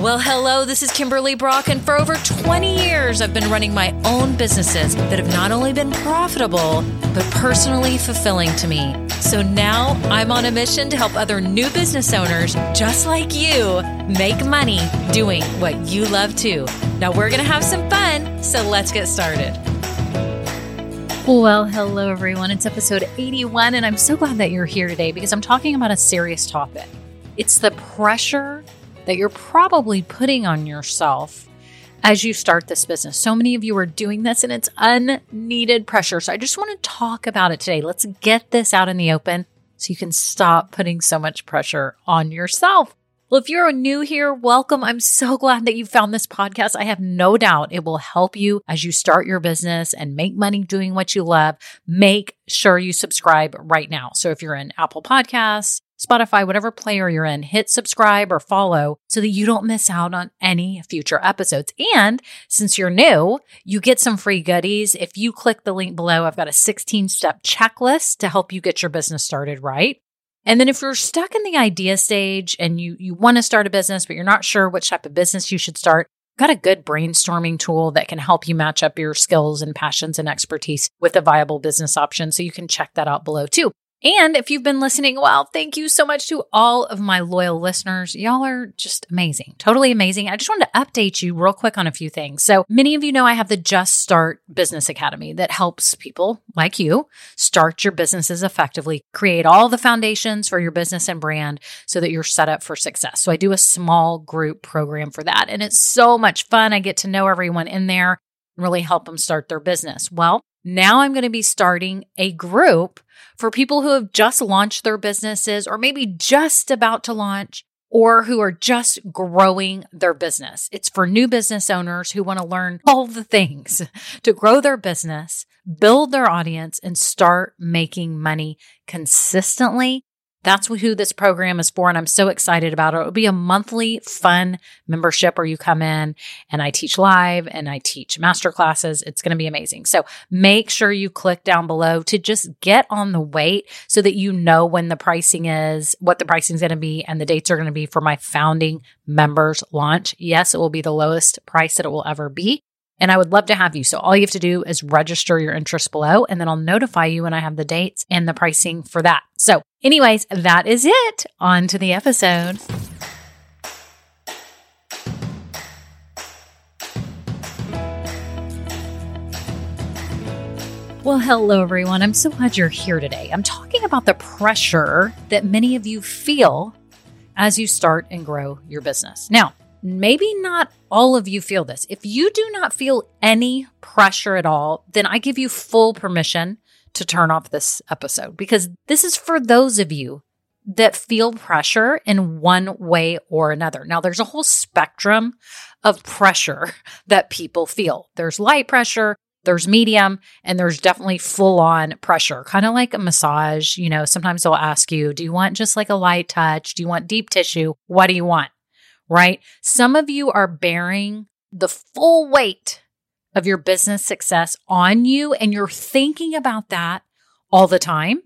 Well, hello, this is Kimberly Brock, and for over 20 years, I've been running my own businesses that have not only been profitable, but personally fulfilling to me. So now I'm on a mission to help other new business owners just like you make money doing what you love to. Now we're going to have some fun, so let's get started. Well, hello, everyone. It's episode 81, and I'm so glad that you're here today because I'm talking about a serious topic. It's the pressure that you're probably putting on yourself as you start this business. So many of you are doing this and it's unneeded pressure. So I just want to talk about it today. Let's get this out in the open so you can stop putting so much pressure on yourself. Well, if you're new here, welcome. I'm so glad that you found this podcast. I have no doubt it will help you as you start your business and make money doing what you love. Make sure you subscribe right now. So if you're in Apple Podcasts, Spotify, whatever player you're in, hit subscribe or follow so that you don't miss out on any future episodes. And since you're new, you get some free goodies. If you click the link below, I've got a 16 step checklist to help you get your business started right. And then if you're stuck in the idea stage and you, you want to start a business, but you're not sure which type of business you should start, got a good brainstorming tool that can help you match up your skills and passions and expertise with a viable business option. So you can check that out below too. And if you've been listening, well, thank you so much to all of my loyal listeners. Y'all are just amazing, totally amazing. I just wanted to update you real quick on a few things. So, many of you know I have the Just Start Business Academy that helps people like you start your businesses effectively, create all the foundations for your business and brand so that you're set up for success. So, I do a small group program for that, and it's so much fun. I get to know everyone in there really help them start their business. Well, now I'm going to be starting a group for people who have just launched their businesses or maybe just about to launch or who are just growing their business. It's for new business owners who want to learn all the things to grow their business, build their audience, and start making money consistently that's who this program is for. And I'm so excited about it. It'll be a monthly fun membership where you come in and I teach live and I teach master classes. It's going to be amazing. So make sure you click down below to just get on the wait so that you know when the pricing is, what the pricing is going to be and the dates are going to be for my founding members launch. Yes, it will be the lowest price that it will ever be. And I would love to have you. So all you have to do is register your interest below, and then I'll notify you when I have the dates and the pricing for that. So, anyways, that is it. On to the episode. Well, hello, everyone. I'm so glad you're here today. I'm talking about the pressure that many of you feel as you start and grow your business. Now, maybe not all of you feel this. If you do not feel any pressure at all, then I give you full permission to turn off this episode because this is for those of you that feel pressure in one way or another. Now, there's a whole spectrum of pressure that people feel. There's light pressure, there's medium, and there's definitely full on pressure, kind of like a massage. You know, sometimes they'll ask you, Do you want just like a light touch? Do you want deep tissue? What do you want? Right? Some of you are bearing the full weight of your business success on you, and you're thinking about that all the time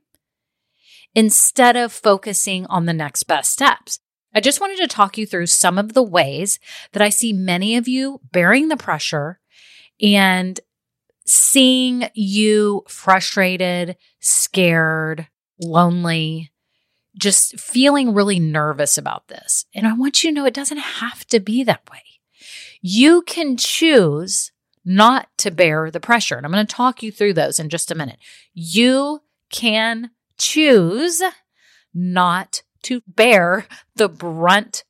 instead of focusing on the next best steps. I just wanted to talk you through some of the ways that I see many of you bearing the pressure and seeing you frustrated, scared, lonely, just feeling really nervous about this. And I want you to know it doesn't have to be that way. You can choose not to bear the pressure. And I'm going to talk you through those in just a minute. You can choose not to bear the brunt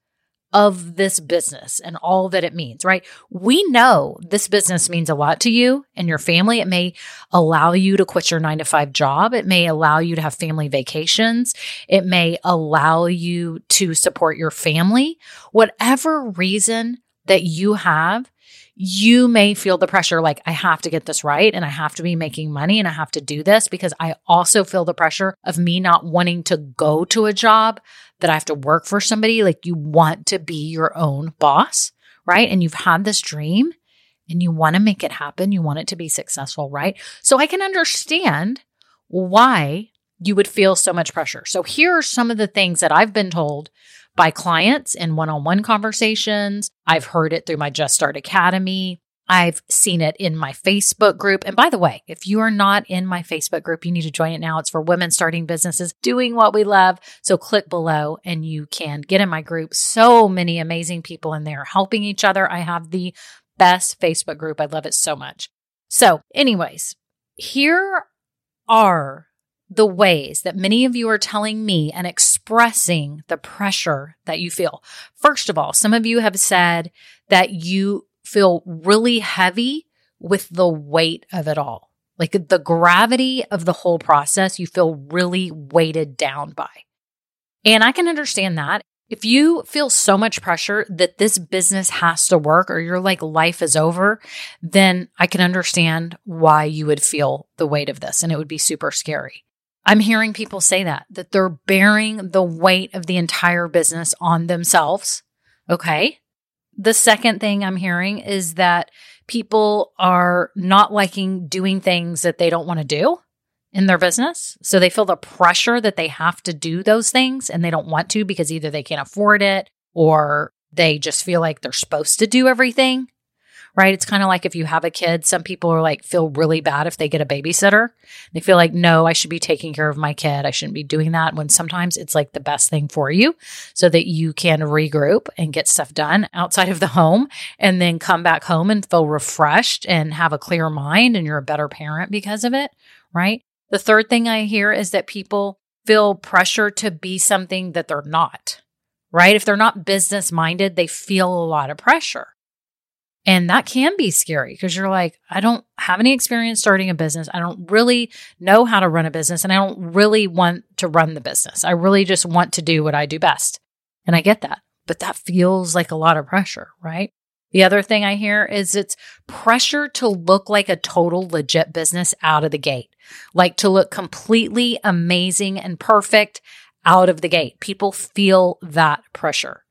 of this business and all that it means, right? We know this business means a lot to you and your family. It may allow you to quit your nine to five job. It may allow you to have family vacations. It may allow you to support your family. Whatever reason that you have, you may feel the pressure like, I have to get this right and I have to be making money and I have to do this because I also feel the pressure of me not wanting to go to a job that I have to work for somebody. Like you want to be your own boss, right? And you've had this dream and you want to make it happen. You want it to be successful, right? So I can understand why you would feel so much pressure. So here are some of the things that I've been told by clients in one on one conversations. I've heard it through my Just Start Academy. I've seen it in my Facebook group. And by the way, if you are not in my Facebook group, you need to join it now. It's for women starting businesses, doing what we love. So click below and you can get in my group. So many amazing people in there helping each other. I have the best Facebook group. I love it so much. So, anyways, here are the ways that many of you are telling me and expressing the pressure that you feel. First of all, some of you have said that you feel really heavy with the weight of it all. Like the gravity of the whole process, you feel really weighted down by. And I can understand that. If you feel so much pressure that this business has to work or you're like life is over, then I can understand why you would feel the weight of this and it would be super scary. I'm hearing people say that, that they're bearing the weight of the entire business on themselves. Okay. The second thing I'm hearing is that people are not liking doing things that they don't want to do in their business. So they feel the pressure that they have to do those things and they don't want to because either they can't afford it or they just feel like they're supposed to do everything right? It's kind of like if you have a kid, some people are like feel really bad if they get a babysitter. They feel like, no, I should be taking care of my kid. I shouldn't be doing that when sometimes it's like the best thing for you so that you can regroup and get stuff done outside of the home and then come back home and feel refreshed and have a clear mind and you're a better parent because of it, right? The third thing I hear is that people feel pressure to be something that they're not, right? If they're not business minded, they feel a lot of pressure. And that can be scary because you're like, I don't have any experience starting a business. I don't really know how to run a business and I don't really want to run the business. I really just want to do what I do best. And I get that, but that feels like a lot of pressure, right? The other thing I hear is it's pressure to look like a total legit business out of the gate, like to look completely amazing and perfect out of the gate. People feel that pressure.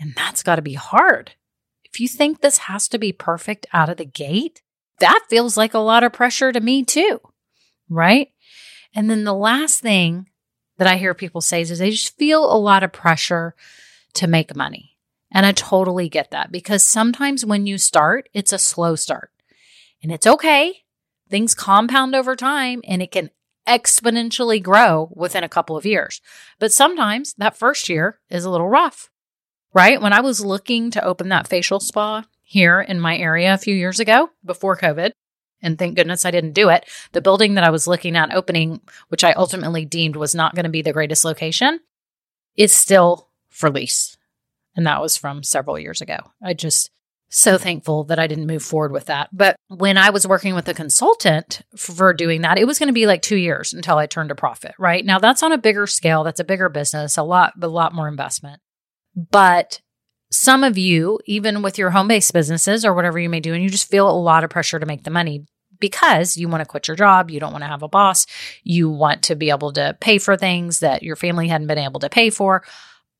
And that's got to be hard if you think this has to be perfect out of the gate, that feels like a lot of pressure to me too. Right. And then the last thing that I hear people say is they just feel a lot of pressure to make money. And I totally get that because sometimes when you start, it's a slow start and it's okay. Things compound over time and it can exponentially grow within a couple of years. But sometimes that first year is a little rough right? When I was looking to open that facial spa here in my area a few years ago before COVID, and thank goodness I didn't do it, the building that I was looking at opening, which I ultimately deemed was not going to be the greatest location, is still for lease. And that was from several years ago. I just so thankful that I didn't move forward with that. But when I was working with a consultant for doing that, it was going to be like two years until I turned a profit, right? Now that's on a bigger scale. That's a bigger business, a lot, a lot more investment. But some of you, even with your home based businesses or whatever you may do, and you just feel a lot of pressure to make the money because you want to quit your job, you don't want to have a boss, you want to be able to pay for things that your family hadn't been able to pay for.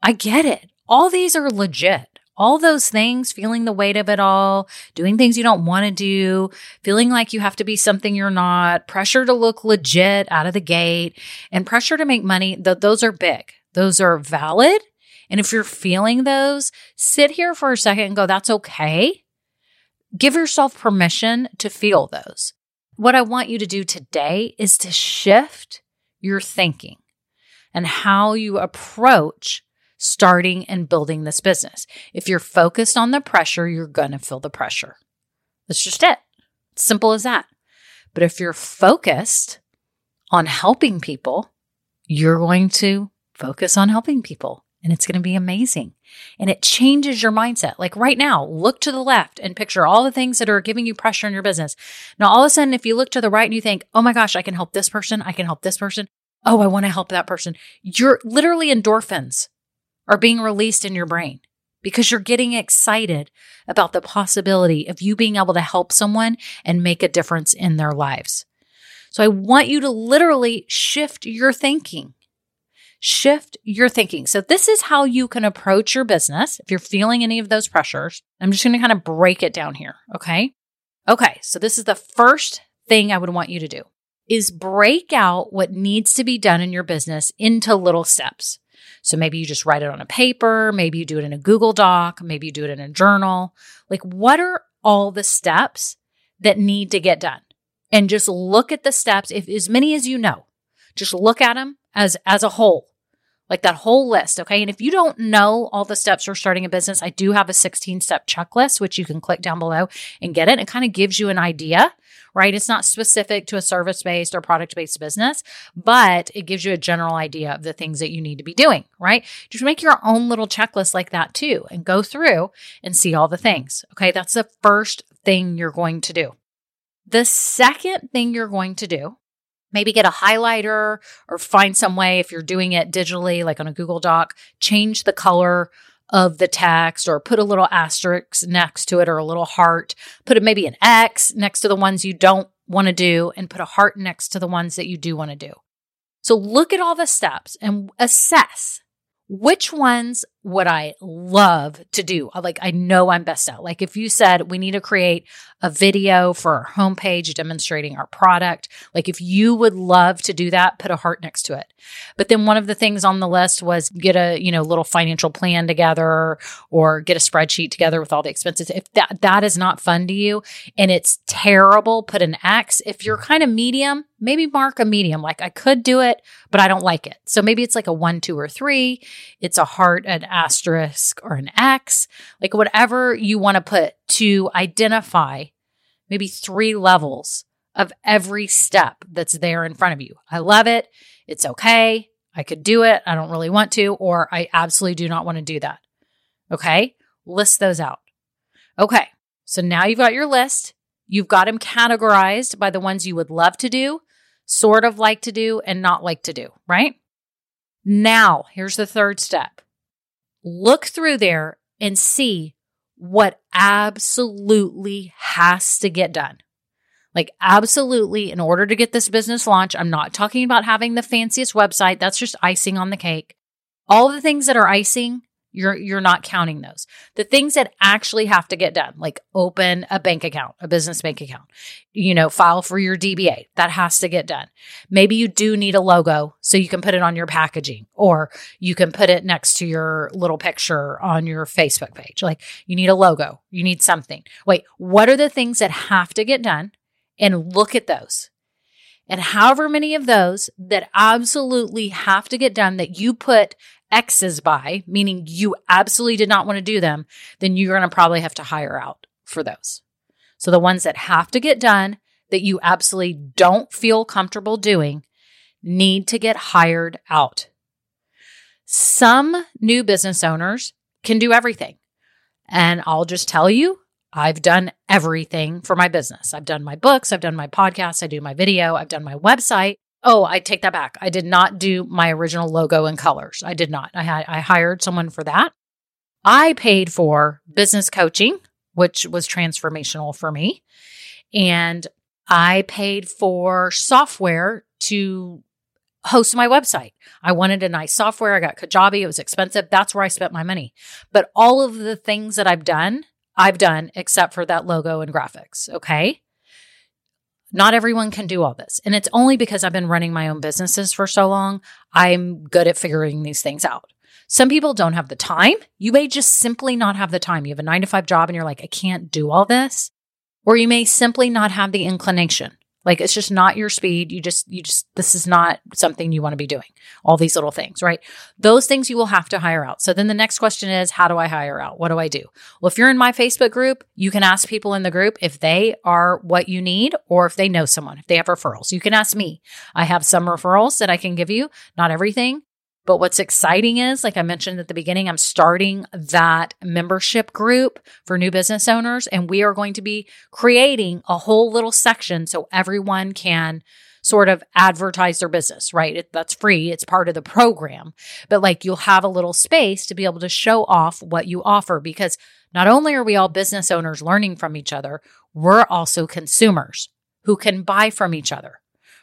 I get it. All these are legit. All those things, feeling the weight of it all, doing things you don't want to do, feeling like you have to be something you're not, pressure to look legit out of the gate, and pressure to make money, th- those are big. Those are valid and if you're feeling those, sit here for a second and go, that's okay. Give yourself permission to feel those. What I want you to do today is to shift your thinking and how you approach starting and building this business. If you're focused on the pressure, you're going to feel the pressure. That's just it. Simple as that. But if you're focused on helping people, you're going to focus on helping people and it's going to be amazing. And it changes your mindset. Like right now, look to the left and picture all the things that are giving you pressure in your business. Now, all of a sudden, if you look to the right and you think, oh my gosh, I can help this person, I can help this person. Oh, I want to help that person. You're literally endorphins are being released in your brain because you're getting excited about the possibility of you being able to help someone and make a difference in their lives. So I want you to literally shift your thinking shift your thinking. So this is how you can approach your business if you're feeling any of those pressures. I'm just going to kind of break it down here. Okay. Okay. So this is the first thing I would want you to do. is break out what needs to be done in your business into little steps. So maybe you just write it on a paper, maybe you do it in a Google Doc, maybe you do it in a journal. Like, what are all the steps that need to get done? And just look at the steps, if as many as you know, just look at them as as a whole like that whole list. Okay. And if you don't know all the steps for starting a business, I do have a 16 step checklist, which you can click down below and get it. It kind of gives you an idea, right? It's not specific to a service based or product based business, but it gives you a general idea of the things that you need to be doing, right? Just make your own little checklist like that too and go through and see all the things. Okay. That's the first thing you're going to do. The second thing you're going to do maybe get a highlighter or find some way if you're doing it digitally like on a google doc change the color of the text or put a little asterisk next to it or a little heart. Put it maybe an x next to the ones you don't want to do and put a heart next to the ones that you do want to do. So look at all the steps and assess which ones would I love to do? Like, I know I'm best at. Like, if you said we need to create a video for our homepage demonstrating our product, like, if you would love to do that, put a heart next to it. But then one of the things on the list was get a, you know, little financial plan together or get a spreadsheet together with all the expenses. If that, that is not fun to you and it's terrible, put an X. If you're kind of medium, maybe mark a medium. Like, I could do it, but I don't like it. So maybe it's like a one, two, or three. It's a heart, an asterisk or an X, like whatever you want to put to identify maybe three levels of every step that's there in front of you. I love it. It's okay. I could do it. I don't really want to, or I absolutely do not want to do that. Okay. List those out. Okay. So now you've got your list. You've got them categorized by the ones you would love to do, sort of like to do, and not like to do, right? Now, here's the third step look through there and see what absolutely has to get done. Like, absolutely, in order to get this business launch, I'm not talking about having the fanciest website. That's just icing on the cake. All the things that are icing you're you're not counting those. The things that actually have to get done, like open a bank account, a business bank account, you know, file for your DBA, that has to get done. Maybe you do need a logo so you can put it on your packaging or you can put it next to your little picture on your Facebook page. Like you need a logo, you need something. Wait, what are the things that have to get done? And look at those. And however many of those that absolutely have to get done that you put X's by, meaning you absolutely did not want to do them, then you're going to probably have to hire out for those. So the ones that have to get done that you absolutely don't feel comfortable doing need to get hired out. Some new business owners can do everything. And I'll just tell you, I've done everything for my business. I've done my books, I've done my podcast, I do my video, I've done my website. Oh, I take that back. I did not do my original logo and colors. I did not. I had I hired someone for that. I paid for business coaching, which was transformational for me. And I paid for software to host my website. I wanted a nice software. I got Kajabi. It was expensive. That's where I spent my money. But all of the things that I've done, I've done except for that logo and graphics. Okay. Not everyone can do all this. And it's only because I've been running my own businesses for so long, I'm good at figuring these things out. Some people don't have the time. You may just simply not have the time. You have a nine to five job and you're like, I can't do all this. Or you may simply not have the inclination. Like it's just not your speed. You just, you just, this is not something you want to be doing. All these little things, right? Those things you will have to hire out. So then the next question is, how do I hire out? What do I do? Well, if you're in my Facebook group, you can ask people in the group if they are what you need or if they know someone, if they have referrals. You can ask me. I have some referrals that I can give you, not everything. But what's exciting is, like I mentioned at the beginning, I'm starting that membership group for new business owners, and we are going to be creating a whole little section so everyone can sort of advertise their business, right? It, that's free. It's part of the program. But like you'll have a little space to be able to show off what you offer because not only are we all business owners learning from each other, we're also consumers who can buy from each other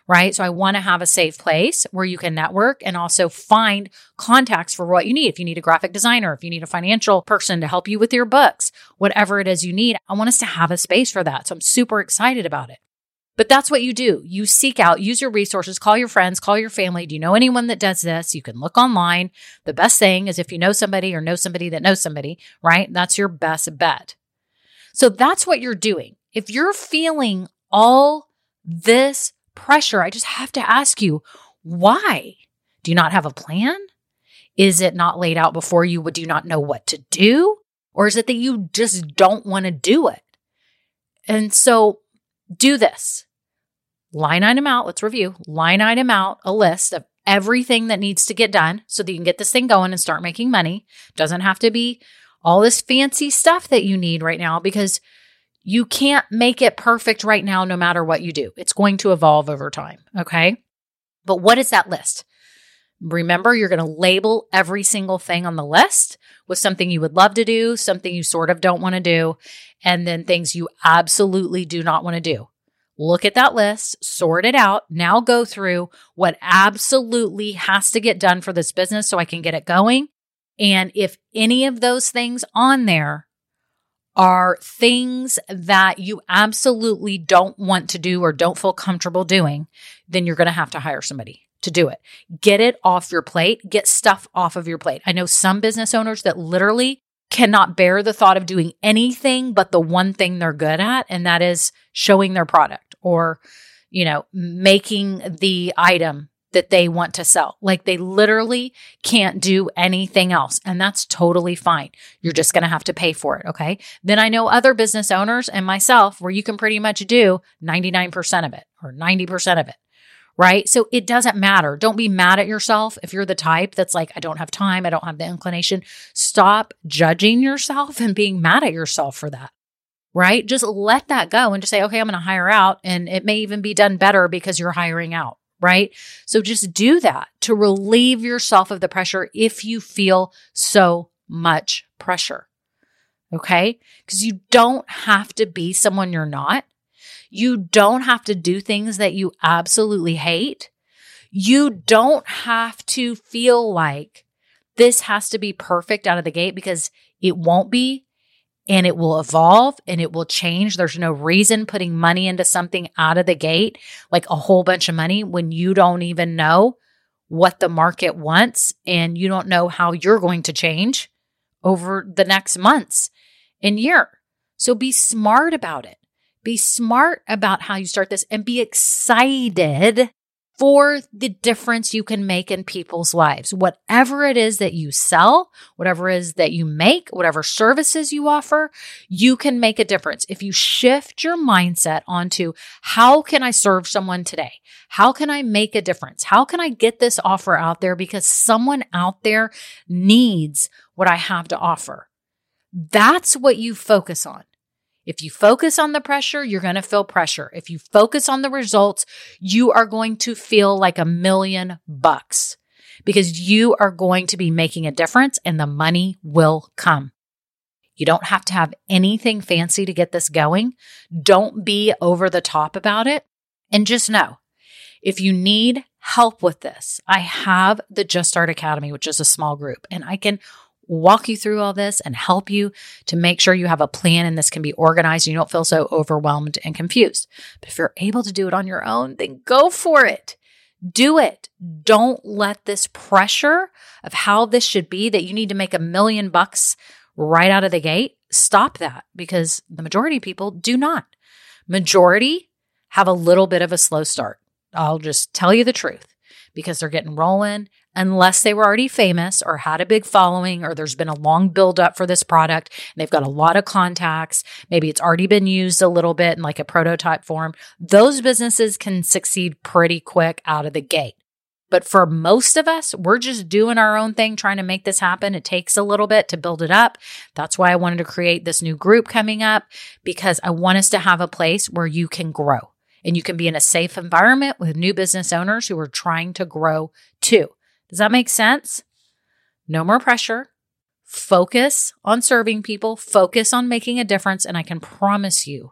right? So I want to have a safe place where you can network and also find contacts for what you need. If you need a graphic designer, if you need a financial person to help you with your books, whatever it is you need, I want us to have a space for that. So I'm super excited about it. But that's what you do. You seek out, use your resources, call your friends, call your family. Do you know anyone that does this? You can look online. The best thing is if you know somebody or know somebody that knows somebody, right? That's your best bet. So that's what you're doing. If you're feeling all this pressure, I just have to ask you, why? Do you not have a plan? Is it not laid out before you? Would you not know what to do? Or is it that you just don't want to do it? And so do this line item out. Let's review line item out a list of everything that needs to get done so that you can get this thing going and start making money. Doesn't have to be all this fancy stuff that you need right now because you can't make it perfect right now, no matter what you do. It's going to evolve over time. Okay. But what is that list? Remember, you're going to label every single thing on the list with something you would love to do, something you sort of don't want to do, and then things you absolutely do not want to do look at that list, sort it out, now go through what absolutely has to get done for this business so I can get it going. And if any of those things on there are things that you absolutely don't want to do or don't feel comfortable doing, then you're going to have to hire somebody to do it. Get it off your plate, get stuff off of your plate. I know some business owners that literally cannot bear the thought of doing anything but the one thing they're good at, and that is showing their product or, you know, making the item that they want to sell. Like they literally can't do anything else. And that's totally fine. You're just going to have to pay for it. Okay. Then I know other business owners and myself where you can pretty much do 99% of it or 90% of it right? So it doesn't matter. Don't be mad at yourself if you're the type that's like, I don't have time, I don't have the inclination. Stop judging yourself and being mad at yourself for that, right? Just let that go and just say, okay, I'm going to hire out. And it may even be done better because you're hiring out. Right. So just do that to relieve yourself of the pressure if you feel so much pressure. Okay. Because you don't have to be someone you're not. You don't have to do things that you absolutely hate. You don't have to feel like this has to be perfect out of the gate because it won't be and it will evolve and it will change. There's no reason putting money into something out of the gate, like a whole bunch of money, when you don't even know what the market wants and you don't know how you're going to change over the next months and year. So be smart about it. Be smart about how you start this and be excited for the difference you can make in people's lives. Whatever it is that you sell, whatever it is that you make, whatever services you offer, you can make a difference. If you shift your mindset onto how can I serve someone today? How can I make a difference? How can I get this offer out there because someone out there needs what I have to offer? That's what you focus on. If you focus on the pressure, you're going to feel pressure. If you focus on the results, you are going to feel like a million bucks because you are going to be making a difference and the money will come. You don't have to have anything fancy to get this going. Don't be over the top about it. And just know if you need help with this, I have the Just Start Academy, which is a small group, and I can walk you through all this and help you to make sure you have a plan and this can be organized and you don't feel so overwhelmed and confused. But if you're able to do it on your own, then go for it. Do it. Don't let this pressure of how this should be that you need to make a million bucks right out of the gate stop that because the majority of people do not. Majority have a little bit of a slow start. I'll just tell you the truth because they're getting rolling unless they were already famous or had a big following or there's been a long build up for this product and they've got a lot of contacts maybe it's already been used a little bit in like a prototype form those businesses can succeed pretty quick out of the gate but for most of us, we're just doing our own thing, trying to make this happen. It takes a little bit to build it up. That's why I wanted to create this new group coming up because I want us to have a place where you can grow and you can be in a safe environment with new business owners who are trying to grow too. Does that make sense? No more pressure. Focus on serving people, focus on making a difference. And I can promise you,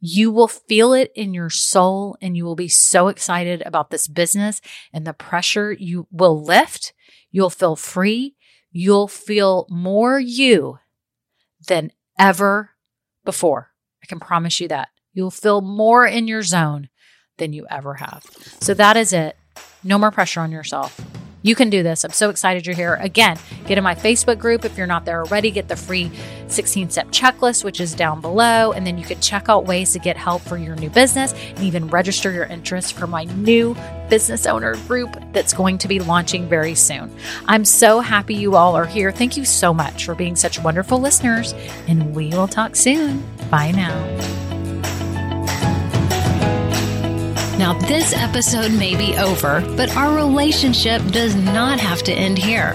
you will feel it in your soul and you will be so excited about this business and the pressure you will lift. You'll feel free. You'll feel more you than ever before. I can promise you that. You'll feel more in your zone than you ever have. So that is it. No more pressure on yourself. You can do this. I'm so excited you're here. Again, get in my Facebook group if you're not there already. Get the free 16 step checklist, which is down below. And then you can check out ways to get help for your new business and even register your interest for my new business owner group that's going to be launching very soon. I'm so happy you all are here. Thank you so much for being such wonderful listeners. And we will talk soon. Bye now. Now, this episode may be over, but our relationship does not have to end here.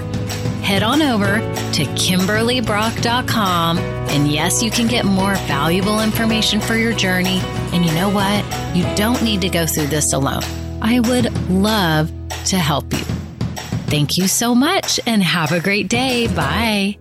Head on over to KimberlyBrock.com, and yes, you can get more valuable information for your journey. And you know what? You don't need to go through this alone. I would love to help you. Thank you so much and have a great day. Bye.